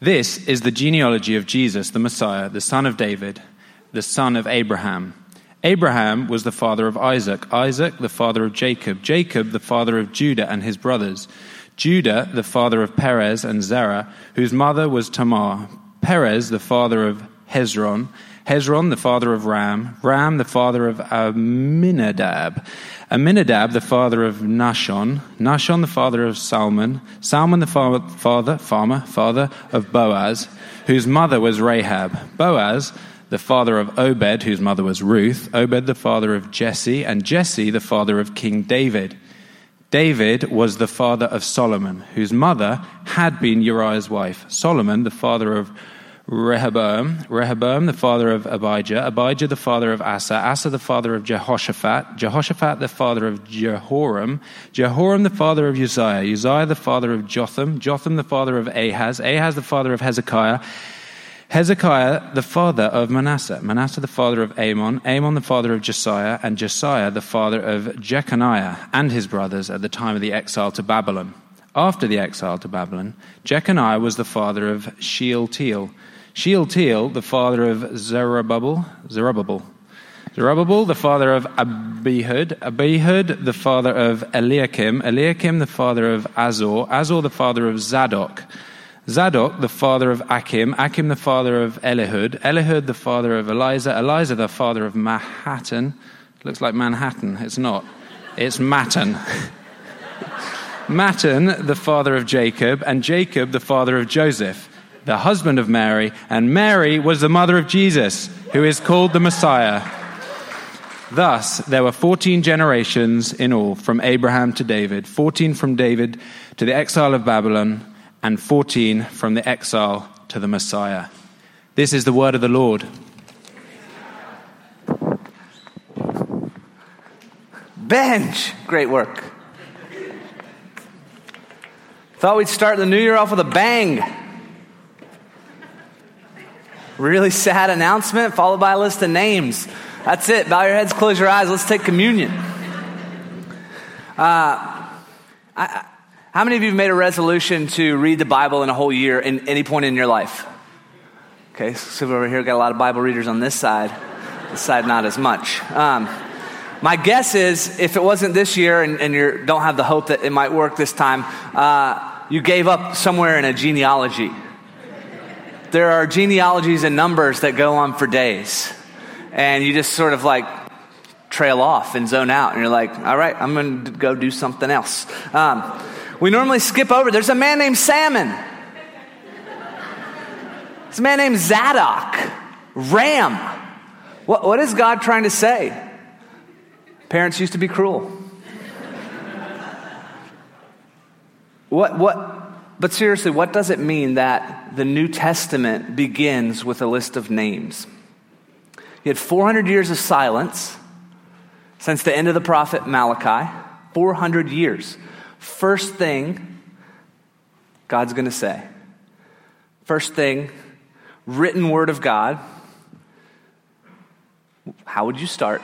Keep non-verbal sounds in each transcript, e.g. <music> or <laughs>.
This is the genealogy of Jesus, the Messiah, the son of David, the son of Abraham. Abraham was the father of Isaac, Isaac the father of Jacob, Jacob the father of Judah and his brothers, Judah the father of Perez and Zerah, whose mother was Tamar, Perez the father of Hezron, Hezron the father of Ram, Ram the father of Amminadab, Amminadab the father of Nahshon, Nahshon the father of Salmon, Salmon the fa- father, farmer, father of Boaz, whose mother was Rahab, Boaz the father of Obed, whose mother was Ruth, Obed the father of Jesse, and Jesse the father of King David. David was the father of Solomon, whose mother had been Uriah's wife. Solomon, the father of Rehoboam, Rehoboam the father of Abijah, Abijah the father of Asa, Asa the father of Jehoshaphat, Jehoshaphat the father of Jehoram, Jehoram the father of Uzziah, Uzziah the father of Jotham, Jotham the father of Ahaz, Ahaz the father of Hezekiah, Hezekiah the father of Manasseh, Manasseh the father of Amon, Amon the father of Josiah, and Josiah the father of Jeconiah and his brothers at the time of the exile to Babylon. After the exile to Babylon, Jeconiah was the father of Shealtiel, Shealtiel the father of Zerubbabel, Zerubbabel, Zerubbabel the father of Abihud, Abihud the father of Eliakim, Eliakim the father of Azor, Azor the father of Zadok, Zadok, the father of Achim, Achim, the father of Elihud, Elihud, the father of Eleazar, Eleazar, the father of Manhattan. Looks like Manhattan. It's not. It's Mattan. Mattan, the father of Jacob, and Jacob, the father of Joseph, the husband of Mary, and Mary was the mother of Jesus, who is called the Messiah. Thus, there were 14 generations in all, from Abraham to David, 14 from David to the exile of Babylon and 14 from the exile to the Messiah. This is the word of the Lord. Benj, great work. Thought we'd start the new year off with a bang. Really sad announcement, followed by a list of names. That's it. Bow your heads, close your eyes. Let's take communion. Uh, I, how many of you have made a resolution to read the Bible in a whole year in any point in your life? Okay, so over here, got a lot of Bible readers on this side. This side, not as much. Um, my guess is if it wasn't this year and, and you don't have the hope that it might work this time, uh, you gave up somewhere in a genealogy. There are genealogies and numbers that go on for days. And you just sort of like trail off and zone out. And you're like, all right, I'm going to go do something else. Um, we normally skip over. There's a man named Salmon. There's a man named Zadok. Ram. What, what is God trying to say? Parents used to be cruel. what, what, but seriously, what does it mean that the New Testament begins with a list of names? You had 400 years of silence since the end of the prophet Malachi. 400 years. First thing God's going to say. First thing, written word of God. How would you start?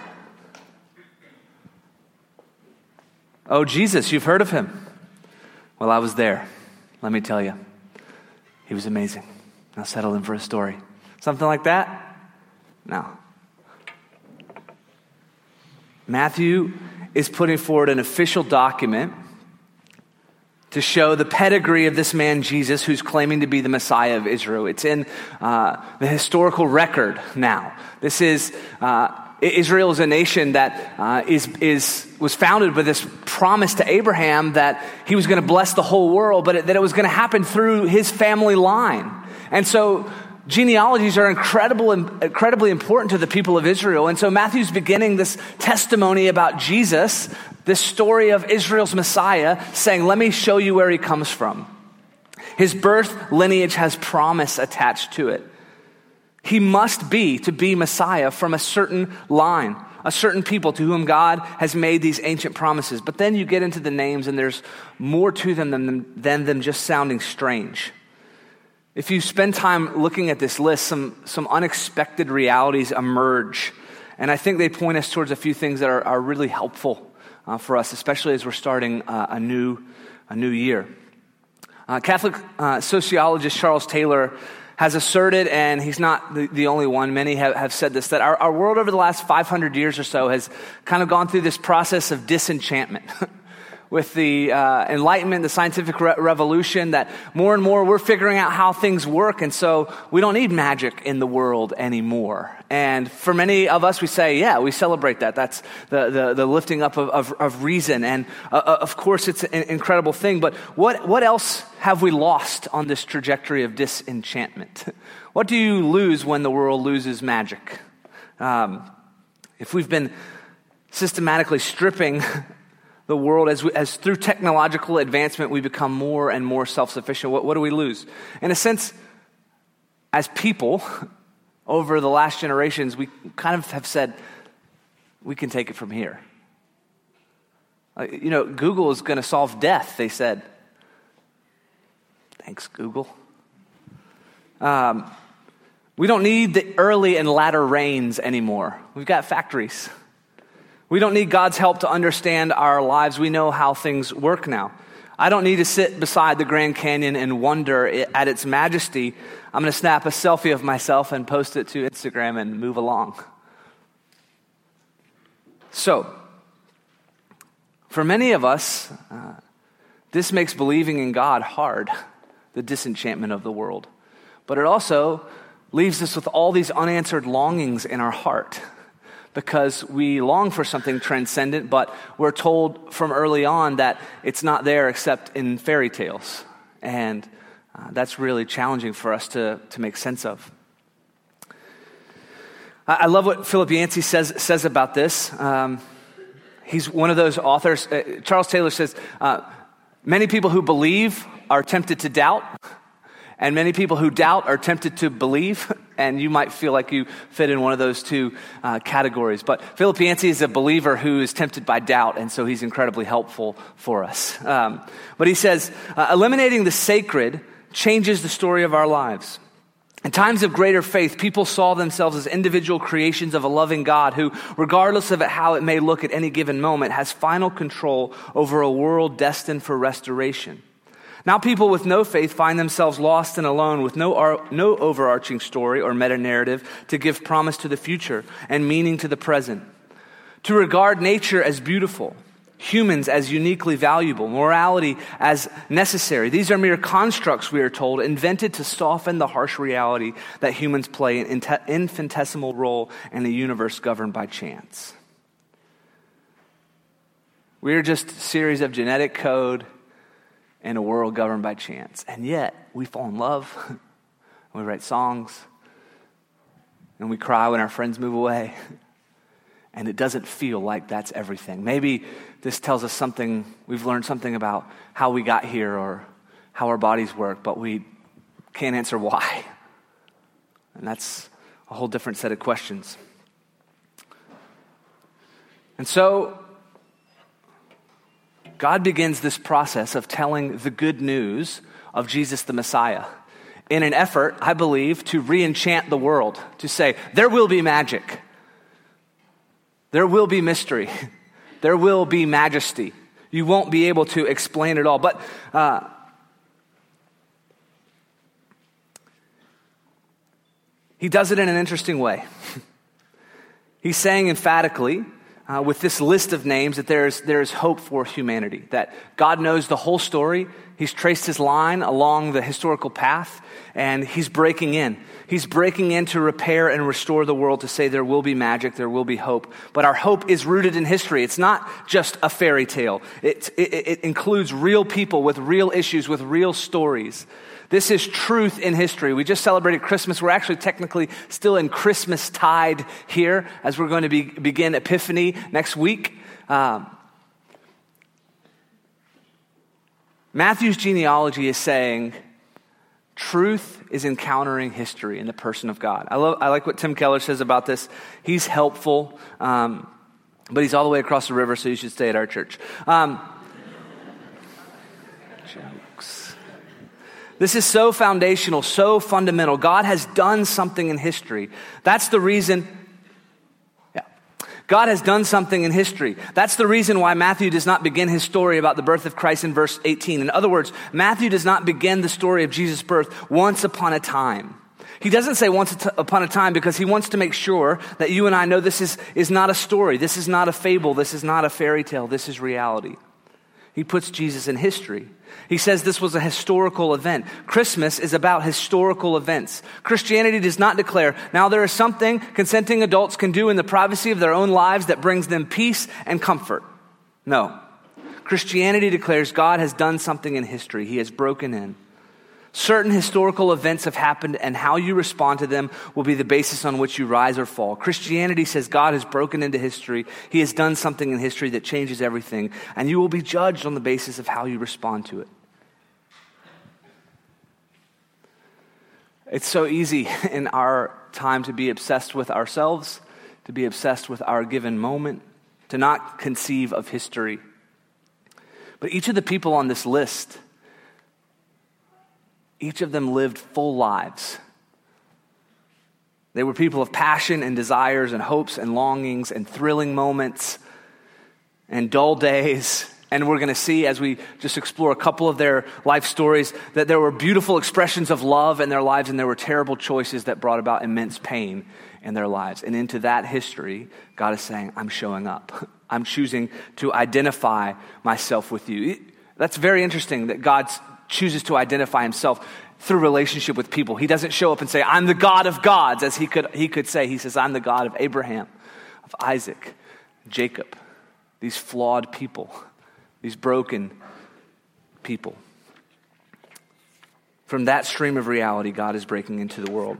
Oh, Jesus, you've heard of him. Well, I was there. Let me tell you, he was amazing. Now settle in for a story. Something like that? No. Matthew is putting forward an official document to show the pedigree of this man Jesus who's claiming to be the Messiah of Israel. It's in uh, the historical record now. This is. Uh, Israel is a nation that uh, is is, was founded with this promise to Abraham that he was going to bless the whole world, but it, that it was going to happen through his family line. And so genealogies are incredible, incredibly important to the people of Israel. And so Matthew's beginning this testimony about Jesus this story of Israel's Messiah, saying, Let me show you where he comes from. His birth lineage has promise attached to it. He must be, to be Messiah, from a certain line, a certain people to whom God has made these ancient promises. But then you get into the names, and there's more to them than, than them just sounding strange. If you spend time looking at this list, some, some unexpected realities emerge. And I think they point us towards a few things that are, are really helpful uh, for us, especially as we're starting uh, a, new, a new year. Uh, Catholic uh, sociologist Charles Taylor has asserted, and he's not the, the only one, many have, have said this, that our, our world over the last 500 years or so has kind of gone through this process of disenchantment. <laughs> with the uh, Enlightenment, the scientific re- revolution, that more and more we're figuring out how things work, and so we don't need magic in the world anymore. And for many of us, we say, yeah, we celebrate that. That's the, the, the lifting up of, of, of reason. And uh, uh of course, it's an incredible thing. But what, what else have we lost on this trajectory of disenchantment? <laughs> What do you lose when the world loses magic? Um, if we've been systematically stripping <laughs> the world, as, we, as through technological advancement we become more and more self sufficient, what, what do we lose? In a sense, as people, <laughs> over the last generations, we kind of have said, we can take it from here. Uh, you know, Google is going to solve death, they said. Thanks, Google. Um, we don't need the early and latter rains anymore. We've got factories. We don't need God's help to understand our lives. We know how things work now. I don't need to sit beside the Grand Canyon and wonder at its majesty. I'm going to snap a selfie of myself and post it to Instagram and move along. So, for many of us, uh, this makes believing in God hard, the disenchantment of the world. But it also leaves us with all these unanswered longings in our heart because we long for something transcendent, but we're told from early on that it's not there except in fairy tales. And uh, that's really challenging for us to, to make sense of. I, I love what Philip Yancey says, says about this. Um, he's one of those authors. Uh, Charles Taylor says, uh, Many people who believe are tempted to doubt and many people who doubt are tempted to believe, <laughs> and you might feel like you fit in one of those two uh, categories. But Philip Yancey is a believer who is tempted by doubt, and so he's incredibly helpful for us. Um, but he says, uh, eliminating the sacred changes the story of our lives. In times of greater faith, people saw themselves as individual creations of a loving God who, regardless of how it may look at any given moment, has final control over a world destined for restoration. Now, people with no faith find themselves lost and alone with no, no overarching story or meta narrative to give promise to the future and meaning to the present. To regard nature as beautiful, humans as uniquely valuable, morality as necessary. These are mere constructs, we are told, invented to soften the harsh reality that humans play an infinitesimal role in a universe governed by chance. We are just a series of genetic code in a world governed by chance. And yet, we fall in love, <laughs> we write songs, and we cry when our friends move away. <laughs> And it doesn't feel like that's everything. Maybe this tells us something, we've learned something about how we got here or how our bodies work, but we can't answer why. <laughs> And that's a whole different set of questions. And so, God begins this process of telling the good news of Jesus the Messiah in an effort, I believe, to re enchant the world, to say, there will be magic, there will be mystery, <laughs> there will be majesty. You won't be able to explain it all. But uh, he does it in an interesting way. <laughs> He's saying emphatically uh, with this list of names that there's, there's hope for humanity, that God knows the whole story. He's traced his line along the historical path, and he's breaking in. He's breaking in to repair and restore the world to say there will be magic, there will be hope. But our hope is rooted in history. It's not just a fairy tale, it, it, it includes real people with real issues, with real stories. This is truth in history. We just celebrated Christmas. We're actually technically still in Christmas tide here as we're going to be, begin Epiphany next week. Um, Matthew's genealogy is saying truth is encountering history in the person of God. I, love, I like what Tim Keller says about this. He's helpful, um, but he's all the way across the river, so you should stay at our church. Um, <laughs> This is so foundational, so fundamental. God has done something in history. That's the reason. Yeah. God has done something in history. That's the reason why Matthew does not begin his story about the birth of Christ in verse 18. In other words, Matthew does not begin the story of Jesus' birth once upon a time. He doesn't say once upon a time because he wants to make sure that you and I know this is, is not a story. This is not a fable. This is not a fairy tale. This is reality. He puts Jesus in history. He says this was a historical event. Christmas is about historical events. Christianity does not declare, now there is something consenting adults can do in the privacy of their own lives that brings them peace and comfort. No. Christianity declares God has done something in history. He has broken in. Certain historical events have happened, and how you respond to them will be the basis on which you rise or fall. Christianity says God has broken into history. He has done something in history that changes everything, and you will be judged on the basis of how you respond to it. It's so easy <laughs> in our time to be obsessed with ourselves, to be obsessed with our given moment, to not conceive of history. But each of the people on this list, each of them lived full lives. They were people of passion and desires and hopes and longings and thrilling moments and dull days. And we're going to see as we just explore a couple of their life stories that there were beautiful expressions of love in their lives and there were terrible choices that brought about immense pain in their lives. And into that history, God is saying, I'm showing up. <laughs> I'm choosing to identify myself with you. That's very interesting that God's chooses to identify himself through relationship with people. He doesn't show up and say, I'm the God of gods, as he could, he could say. He says, I'm the God of Abraham, of Isaac, Jacob, these flawed people, these broken people. From that stream of reality, God is breaking into the world.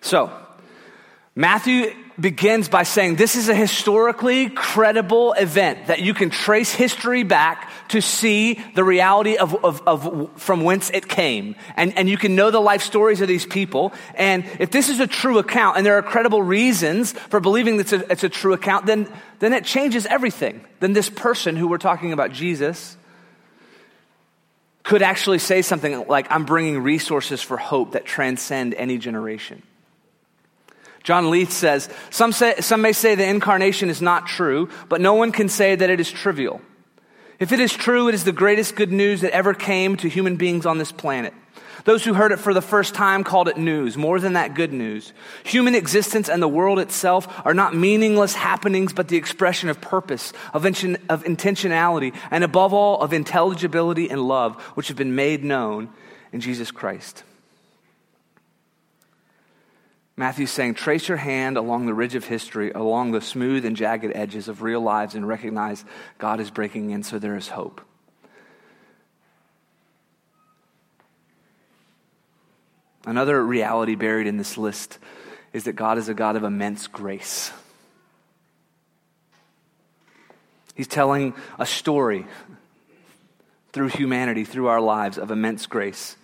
So, Matthew begins by saying this is a historically credible event that you can trace history back to see the reality of, of, of, from whence it came. And, and you can know the life stories of these people. And if this is a true account and there are credible reasons for believing that it's a, it's a true account, then, then it changes everything. Then this person who we're talking about, Jesus, could actually say something like, I'm bringing resources for hope that transcend any generation. John Leith says, some, say, some may say the incarnation is not true, but no one can say that it is trivial. If it is true, it is the greatest good news that ever came to human beings on this planet. Those who heard it for the first time called it news, more than that good news. Human existence and the world itself are not meaningless happenings, but the expression of purpose, of, of intentionality, and above all, of intelligibility and love, which have been made known in Jesus Christ. Matthew's saying, trace your hand along the ridge of history, along the smooth and jagged edges of real lives, and recognize God is breaking in, so there is hope. Another reality buried in this list is that God is a God of immense grace. He's telling a story through humanity, through our lives, of immense grace.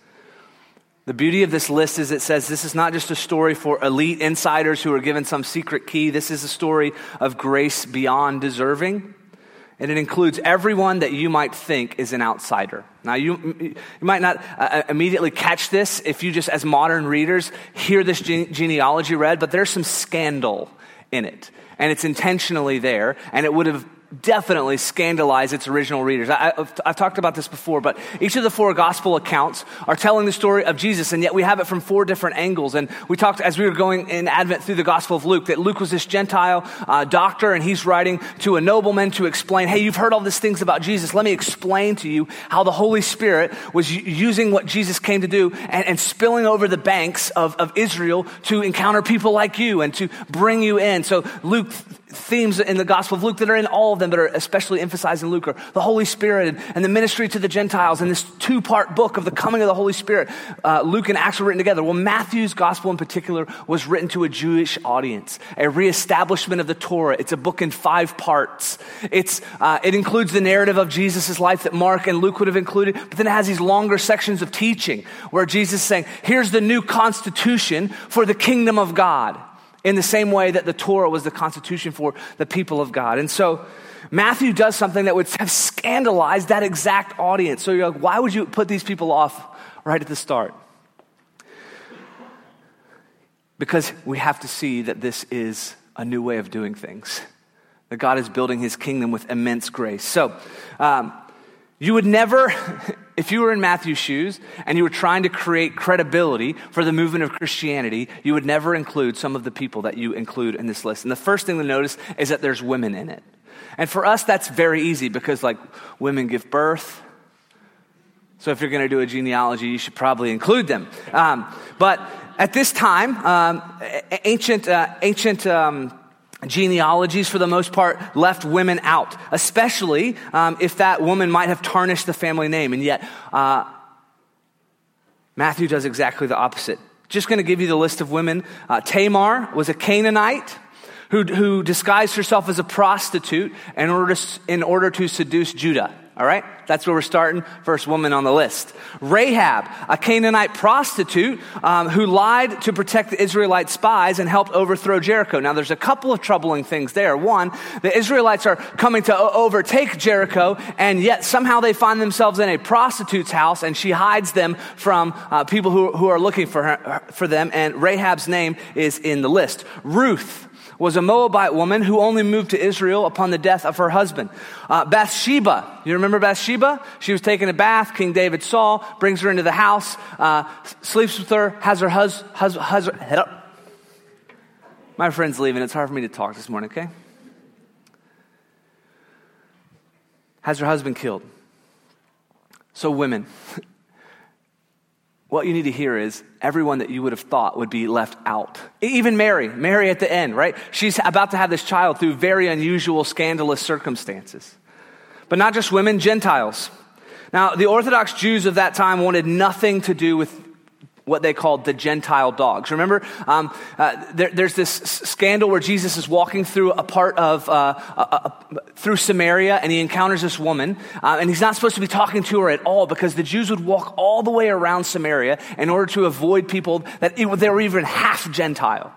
The beauty of this list is it says this is not just a story for elite insiders who are given some secret key. This is a story of grace beyond deserving. And it includes everyone that you might think is an outsider. Now, you, you might not uh, uh, immediately catch this if you just, as modern readers, hear this gene- genealogy read, but there's some scandal in it. And it's intentionally there, and it would have definitely scandalize its original readers. I, have talked about this before, but each of the four gospel accounts are telling the story of Jesus, and yet we have it from four different angles. And we talked as we were going in Advent through the gospel of Luke that Luke was this Gentile uh, doctor, and he's writing to a nobleman to explain, hey, you've heard all these things about Jesus. Let me explain to you how the Holy Spirit was using what Jesus came to do and, and spilling over the banks of, of Israel to encounter people like you and to bring you in. So Luke themes in the Gospel of Luke that are in all of them, but are especially emphasized in Luke, are the Holy Spirit and, and the ministry to the Gentiles, and this two part book of the coming of the Holy Spirit. Uh, Luke and Acts were written together. Well, Matthew's Gospel in particular was written to a Jewish audience, a reestablishment of the Torah. It's a book in five parts. It's, uh, it includes the narrative of Jesus' life that Mark and Luke would have included, but then it has these longer sections of teaching where Jesus is saying, here's the new constitution for the kingdom of God in the same way that the Torah was the constitution for the people of God. And so Matthew does something that would have scandalized that exact audience. So you're like, why would you put these people off right at the start? Because we have to see that this is a new way of doing things. That God is building his kingdom with immense grace. So, um, you would never, <laughs> if you were in Matthew's shoes and you were trying to create credibility for the movement of Christianity, you would never include some of the people that you include in this list. And the first thing to notice is that there's women in it. And for us, that's very easy because, like, women give birth. So if you're going to do a genealogy, you should probably include them. Um, but at this time, um, ancient, uh, ancient um, genealogies, for the most part, left women out, especially um, if that woman might have tarnished the family name. And yet, uh, Matthew does exactly the opposite. Just going to give you the list of women. Uh, Tamar was a Canaanite who, who disguised herself as a prostitute in order, to, in order to seduce Judah. All right? That's where we're starting. First woman on the list. Rahab, a Canaanite prostitute um, who lied to protect the Israelite spies and helped overthrow Jericho. Now, there's a couple of troubling things there. One, the Israelites are coming to overtake Jericho, and yet somehow they find themselves in a prostitute's house, and she hides them from uh, people who, who are looking for, her, for them, and Rahab's name is in the list. Ruth, was a Moabite woman who only moved to Israel upon the death of her husband. Uh, Bathsheba, you remember Bathsheba? She was taking a bath. King David saw, brings her into the house, uh, sleeps with her, has her husband, hus- hus-. My friend's leaving. It's hard for me to talk this morning, okay? Has her husband killed. So, women, <laughs> what you need to hear is everyone that you would have thought would be left out. Even Mary, Mary at the end, right? She's about to have this child through very unusual, scandalous circumstances. But not just women, Gentiles. Now, the Orthodox Jews of that time wanted nothing to do with what they called the Gentile dogs. Remember, um, uh, there, there's this scandal where Jesus is walking through a part of, uh, uh, uh, through Samaria and he encounters this woman, uh, and he's not supposed to be talking to her at all because the Jews would walk all the way around Samaria in order to avoid people that it, they were even half Gentile.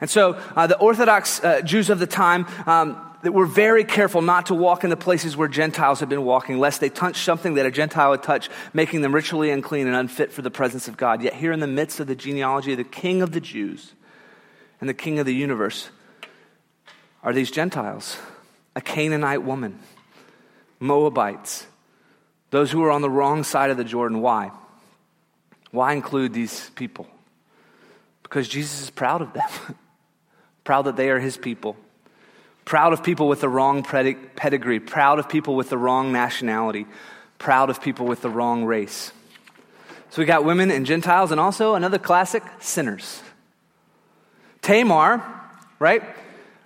And so uh, the Orthodox Jews of the time, um, that we're very careful not to walk in the places where Gentiles have been walking, lest they touch something that a Gentile would touch, making them ritually unclean and unfit for the presence of God. Yet, here in the midst of the genealogy of the King of the Jews and the King of the universe are these Gentiles a Canaanite woman, Moabites, those who are on the wrong side of the Jordan. Why? Why include these people? Because Jesus is proud of them, <laughs> proud that they are his people proud of people with the wrong pedigree, proud of people with the wrong nationality, proud of people with the wrong race. So we got women and Gentiles, and also another classic sinners. Tamar, right?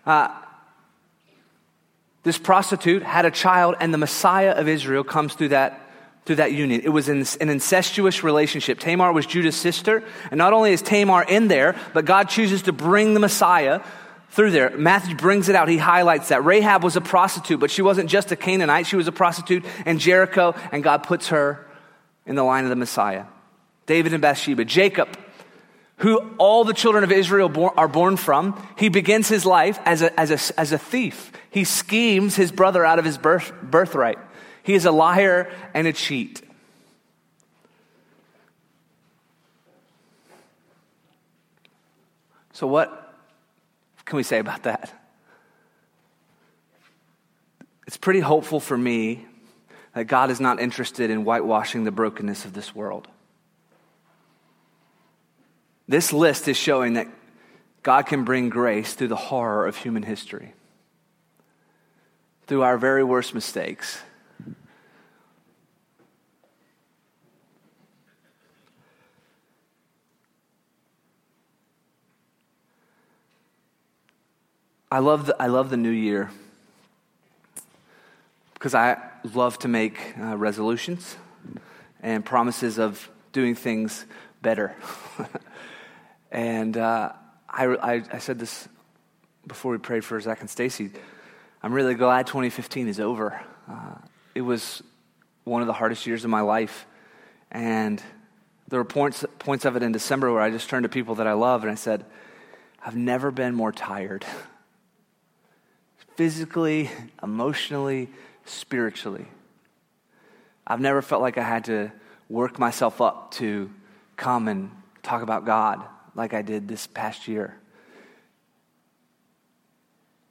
Uh, this prostitute had a child, and the Messiah of Israel comes through that through that union. It was an, an, incestuous relationship. Tamar was Judah's sister, and not only is Tamar in there, but God chooses to bring the Messiah through there. Matthew brings it out. He highlights that. Rahab was a prostitute, but she wasn't just a Canaanite. She was a prostitute in Jericho, and God puts her in the line of the Messiah. David and Bathsheba. Jacob, who all the children of Israel are born from, he begins his life as a, as a, as a thief. He schemes his brother out of his birth, birthright. He is a liar and a cheat. So, what can we say about that? It's pretty hopeful for me that God is not interested in whitewashing the brokenness of this world. This list is showing that God can bring grace through the horror of human history, through our very worst mistakes. I love the, I love the new year because I love to make uh, resolutions and promises of doing things better. <laughs> and uh, I, I, I, said this before we prayed for Zach and Stacy. I'm really glad 2015 is over. Uh, it was one of the hardest years of my life. And there were points, points of it in December where I just turned to people that I love and I said, I've never been more tired. <laughs> physically, emotionally, spiritually. I've never felt like I had to work myself up to come and talk about God like I did this past year.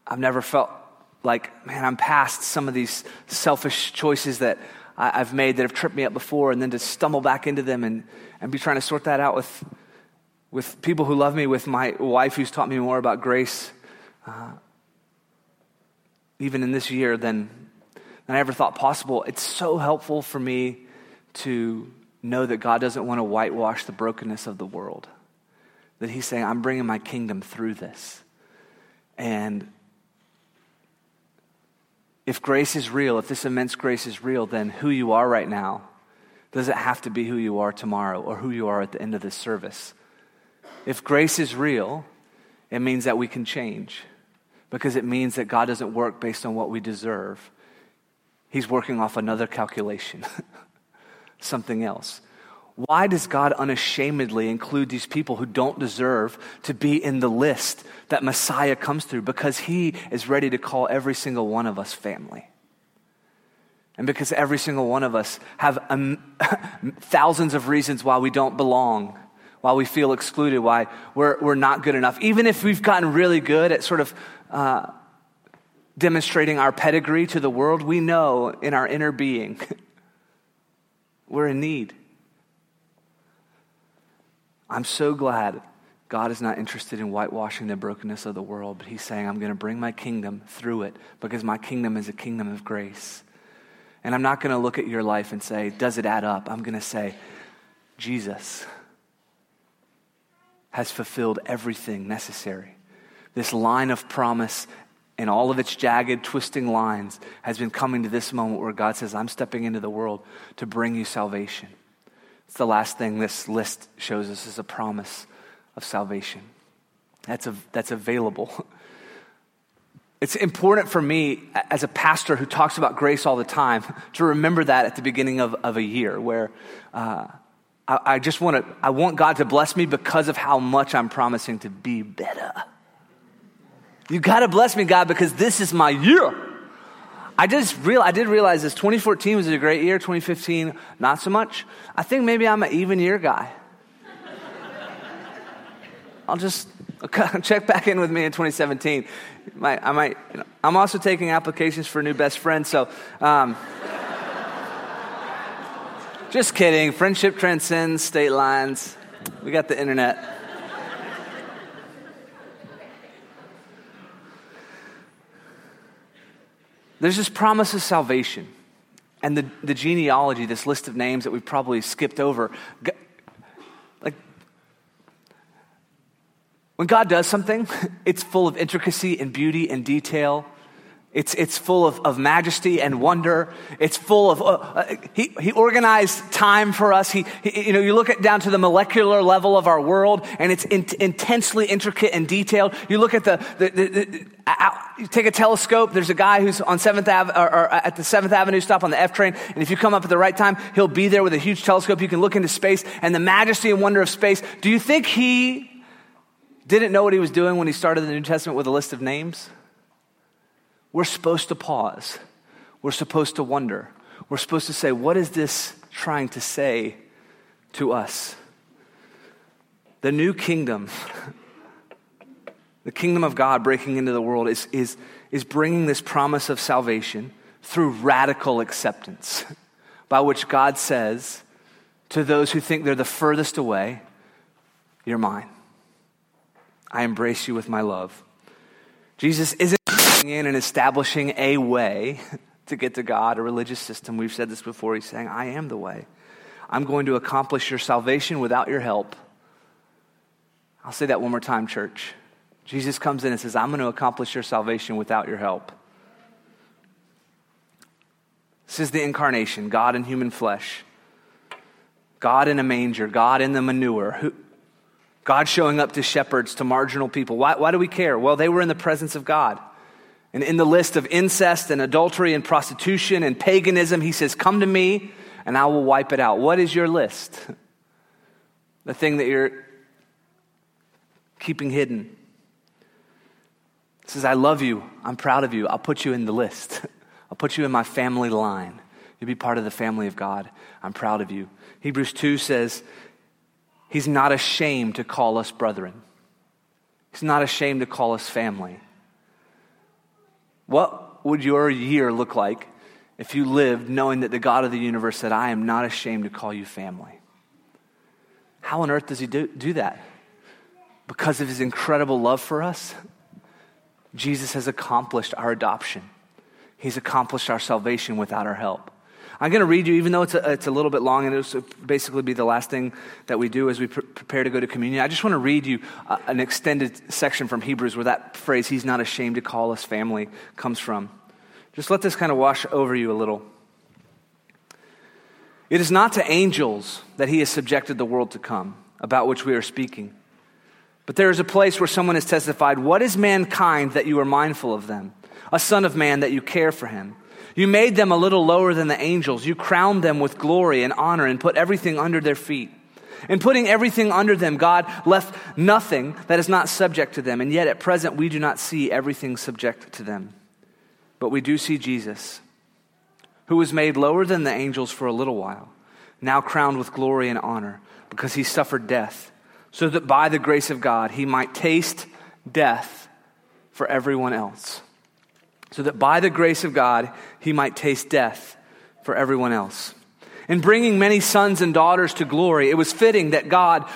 I've never felt like, man, I'm past some of these selfish choices that I, have made that have tripped me up before, and then to stumble back into them and, and be trying to sort that out with, with people who love me, with my wife who's taught me more about grace, uh, even in this year, than, than I ever thought possible. It's so helpful for me to know that God doesn't want to whitewash the brokenness of the world. That He's saying, I'm bringing my kingdom through this. And if grace is real, if this immense grace is real, then who you are right now doesn't have to be who you are tomorrow or who you are at the end of this service. If grace is real, it means that we can change because it means that God doesn't work based on what we deserve. He's working off another calculation, <laughs> something else. Why does God unashamedly include these people who don't deserve to be in the list that Messiah comes through? Because he is ready to call every single one of us family. And because every single one of us have um, <laughs> thousands of reasons why we don't belong, why we feel excluded, why we're, we're not good enough. Even if we've gotten really good at sort of uh, demonstrating our pedigree to the world, we know in our inner being <laughs> we're in need. I'm so glad God is not interested in whitewashing the brokenness of the world, but He's saying, I'm going to bring my kingdom through it because my kingdom is a kingdom of grace. And I'm not going to look at your life and say, Does it add up? I'm going to say, Jesus has fulfilled everything necessary. This line of promise and all of its jagged, twisting lines has been coming to this moment where God says, I'm stepping into the world to bring you salvation. It's the last thing this list shows us is a promise of salvation. That's, a, that's available. <laughs> It's important for me as a pastor who talks about grace all the time <laughs> to remember that at the beginning of, of a year where uh, I, I just want to, I want God to bless me because of how much I'm promising to be better. You got to bless me, God, because this is my year. I just real I did realize this 2014 was a great year, 2015 not so much. I think maybe I'm an even year guy. I'll just <laughs> check back in with me in 2017. I might, you know, I'm also taking applications for a new best friend, so um, <laughs> just kidding. Friendship transcends state lines. We got the internet. There's this promise of salvation. And the, the genealogy, this list of names that we've probably skipped over. Like, when God does something, <laughs> it's full of intricacy and beauty and detail it's, it's full of, of majesty and wonder. It's full of, uh, uh, he, he organized time for us. He, he, you know, you look at down to the molecular level of our world and it's in, intensely intricate and detailed. You look at the, the, the, the you take a telescope. There's a guy who's on 7th Ave, or, or at the 7th Avenue stop on the F train. And if you come up at the right time, he'll be there with a huge telescope. You can look into space and the majesty and wonder of space. Do you think he didn't know what he was doing when he started the New Testament with a list of names? We're supposed to pause. We're supposed to wonder. We're supposed to say, what is this trying to say to us? The new kingdom, the kingdom of God breaking into the world, is, is, is bringing this promise of salvation through radical acceptance, by which God says to those who think they're the furthest away, You're mine. I embrace you with my love. Jesus isn't in and establishing a way <laughs> to get to God, a religious system. We've said this before. He's saying, I am the way. I'm going to accomplish your salvation without your help. I'll say that one more time, church. Jesus comes in and says, I'm going to accomplish your salvation without your help. This is the incarnation God in human flesh, God in a manger, God in the manure. God showing up to shepherds, to marginal people. Why, why do we care? Well, they were in the presence of God. And in the list of incest and adultery and prostitution and paganism, he says, Come to me and I will wipe it out. What is your list? The thing that you're keeping hidden. He says, I love you. I'm proud of you. I'll put you in the list. <laughs> I'll put you in my family line. You'll be part of the family of God. I'm proud of you. Hebrews 2 says, He's not ashamed to call us brethren. He's not ashamed to call us family. What would your year look like if you lived knowing that the God of the universe said, I am not ashamed to call you family? How on earth does he do, do that? Because of his incredible love for us, Jesus has accomplished our adoption. He's accomplished our salvation without our help. I'm going to read you, even though it's a, it's a little bit long, and it'll basically be the last thing that we do as we prepare to go to communion. I just want to read you uh, an extended section from Hebrews where that phrase, He's not ashamed to call us family, comes from. Just let this kind of wash over you a little. It is not to angels that He has subjected the world to come, about which we are speaking. But there is a place where someone has testified, What is mankind that you are mindful of them? A son of man that you care for him? You made them a little lower than the angels. You crowned them with glory and honor and put everything under their feet. In putting everything under them, God left nothing that is not subject to them. And yet at present, we do not see everything subject to them. But we do see Jesus, who was made lower than the angels for a little while, now crowned with glory and honor because he suffered death so that by the grace of God he might taste death for everyone else. So that by the grace of God he might taste death for everyone else. In bringing many sons and daughters to glory, it was fitting that God,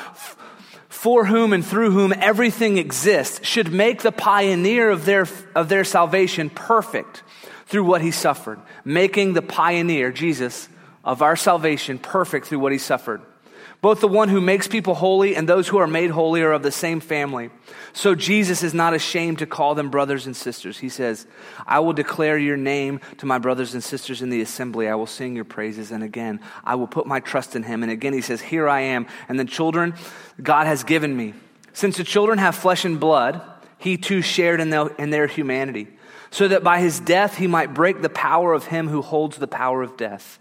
for whom and through whom everything exists, should make the pioneer of their, of their salvation perfect through what he suffered, making the pioneer, Jesus, of our salvation perfect through what he suffered. Both the one who makes people holy and those who are made holy are of the same family. So Jesus is not ashamed to call them brothers and sisters. He says, I will declare your name to my brothers and sisters in the assembly. I will sing your praises. And again, I will put my trust in him. And again, he says, Here I am. And the children God has given me. Since the children have flesh and blood, he too shared in, the, in their humanity, so that by his death he might break the power of him who holds the power of death.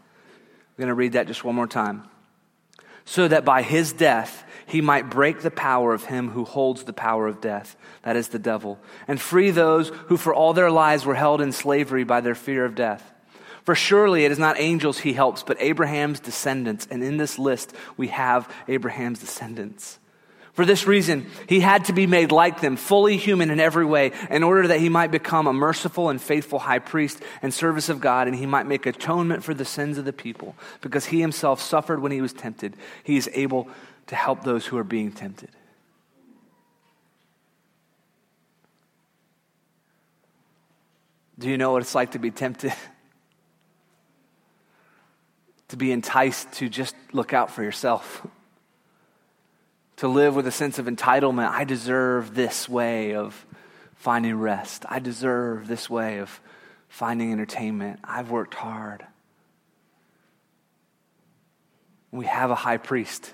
I'm going to read that just one more time so that by his death he might break the power of him who holds the power of death, that is the devil, and free those who for all their lives were held in slavery by their fear of death. For surely it is not angels he helps, but Abraham's descendants. And in this list, we have Abraham's descendants. For this reason, he had to be made like them, fully human in every way, in order that he might become a merciful and faithful high priest and service of God, and he might make atonement for the sins of the people. Because he himself suffered when he was tempted, he is able to help those who are being tempted. Do you know what it's like to be tempted? <laughs> to be enticed to just look out for yourself to live with a sense of entitlement. I deserve this way of finding rest. I deserve this way of finding entertainment. I've worked hard. We have a high priest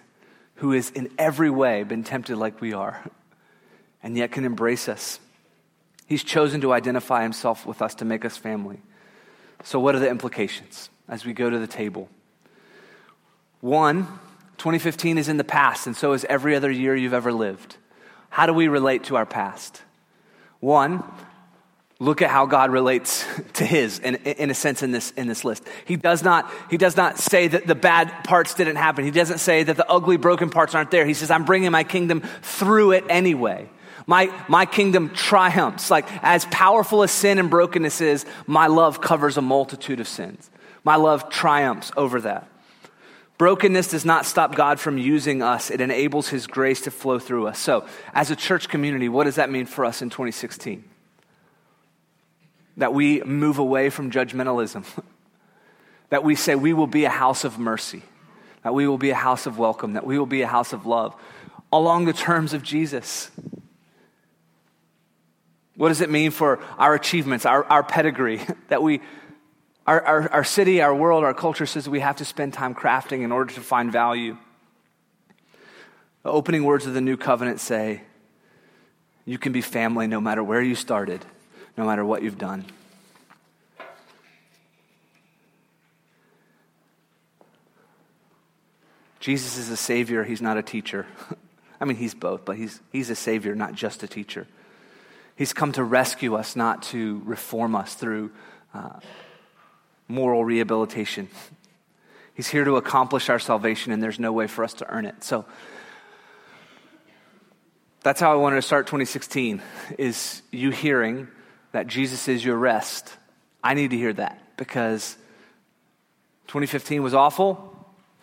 who has in every way been tempted like we are and yet can embrace us. He's chosen to identify himself with us to make us family. So, what are the implications as we go to the table? One, 2015 is in the past, and so is every other year you've ever lived. How do we relate to our past? One, look at how God relates <laughs> to his in, in a sense in this, in this list. He does, not, he does not say that the bad parts didn't happen. He doesn't say that the ugly, broken parts aren't there. He says, I'm bringing my kingdom through it anyway. My, my kingdom triumphs. Like, as powerful as sin and brokenness is, my love covers a multitude of sins. My love triumphs over that. Brokenness does not stop God from using us, it enables His grace to flow through us. So, as a church community, what does that mean for us in 2016? That we move away from judgmentalism, <laughs> that we say we will be a house of mercy, that we will be a house of welcome, that we will be a house of love along the terms of Jesus. What does it mean for our achievements, our, our pedigree, <laughs> that we our, our, our city, our world, our culture says we have to spend time crafting in order to find value. The opening words of the new covenant say, You can be family no matter where you started, no matter what you've done. Jesus is a savior, he's not a teacher. <laughs> I mean, he's both, but he's, he's a savior, not just a teacher. He's come to rescue us, not to reform us through. Uh, moral rehabilitation. He's here to accomplish our salvation, and there's no way for us to earn it. So that's how I wanted to start 2016, is you hearing that Jesus is your rest, I need to hear that because 2015 was awful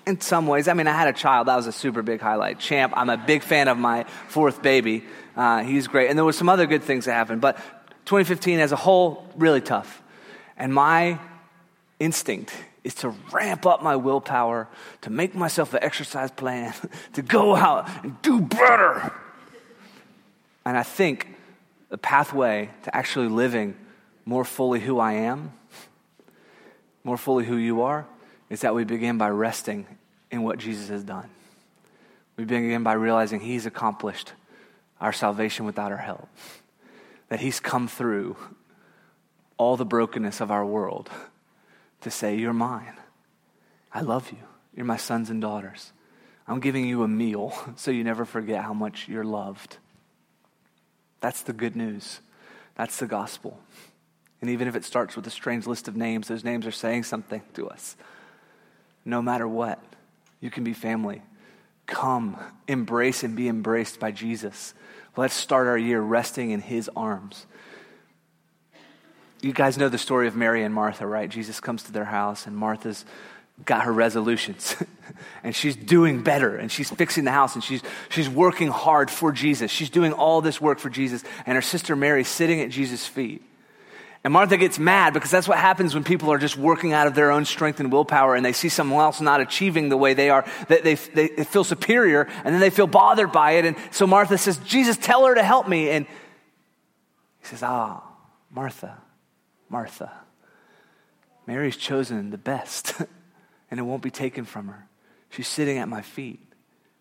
in some ways. I mean, I had a child. That was a super big highlight. Champ, I'm a big fan of my fourth baby. Uh, he's great. And there were some other good things that happened. But 2015 as a whole, really tough. And my instinct is to ramp up my willpower, to make myself an exercise plan, <laughs> to go out and do better. And I think the pathway to actually living more fully who I am, more fully who you are, is that we begin by resting in what Jesus has done. We begin by realizing He's accomplished our salvation without our help, that He's come through all the brokenness of our world to say, You're mine. I love you. You're my sons and daughters. I'm giving you a meal <laughs> so you never forget how much you're loved. That's the good news. That's the gospel. And even if it starts with a strange list of names, those names are saying something to us. No matter what, you can be family. Come, embrace and be embraced by Jesus. Let's start our year resting in his arms. You guys know the story of Mary and Martha, right? Jesus comes to their house, and Martha's got her resolutions. <laughs> and she's doing better, and she's fixing the house, and she's, she's working hard for Jesus. She's doing all this work for Jesus. And her sister Mary's sitting at Jesus' feet. And Martha gets mad because that's what happens when people are just working out of their own strength and willpower and they see someone else not achieving the way they are. They, they, they, feel superior and then they feel bothered by it. And so Martha says, Jesus, tell her to help me. And he says, Ah, Martha, Martha, Mary's chosen the best <laughs> and it won't be taken from her. She's sitting at my feet,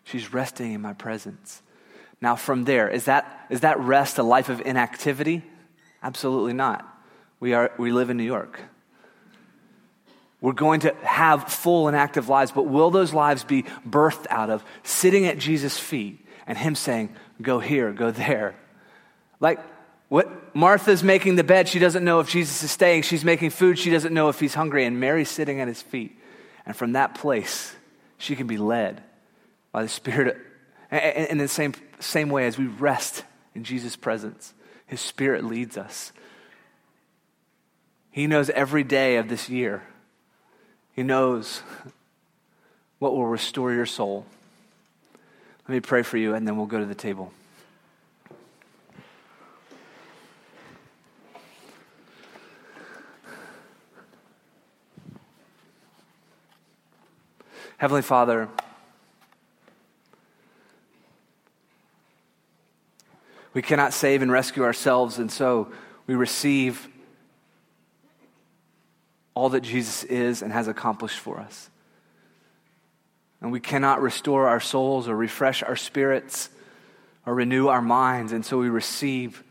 she's resting in my presence. Now, from there, is that, is that rest a life of inactivity? Absolutely not. We, are, we live in New York. We're going to have full and active lives, but will those lives be birthed out of sitting at Jesus' feet and Him saying, Go here, go there? Like what Martha's making the bed, she doesn't know if Jesus is staying. She's making food, she doesn't know if he's hungry. And Mary's sitting at his feet. And from that place, she can be led by the Spirit. In the same, same way as we rest in Jesus' presence, His Spirit leads us. He knows every day of this year. He knows what will restore your soul. Let me pray for you, and then we'll go to the table. Heavenly Father, we cannot save and rescue ourselves, and so we receive all that Jesus is and has accomplished for us. And we cannot restore our souls or refresh our spirits or renew our minds. And so we receive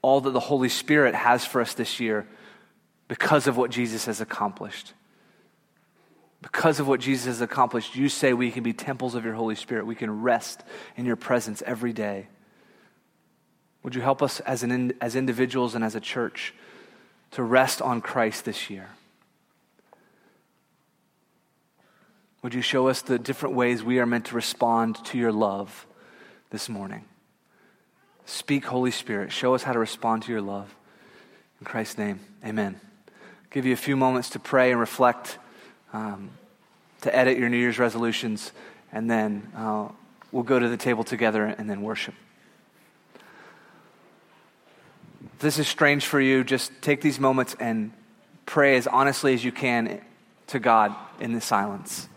all that the Holy Spirit has for us this year because of what Jesus has accomplished. Because of what Jesus has accomplished, you say we can be temples of your Holy Spirit. We can rest in your presence every day. Would you help us as, an, as individuals and as a church? to rest on Christ this year. Would you show us the different ways we are meant to respond to your love this morning? Speak, Holy Spirit. Show us how to respond to your love. In Christ's name, amen. I'll give you a few moments to pray and reflect, um, to edit your New Year's resolutions, and then uh, we'll go to the table together and then worship. If this is strange for you, just take these moments and pray as honestly as you can to God in the silence.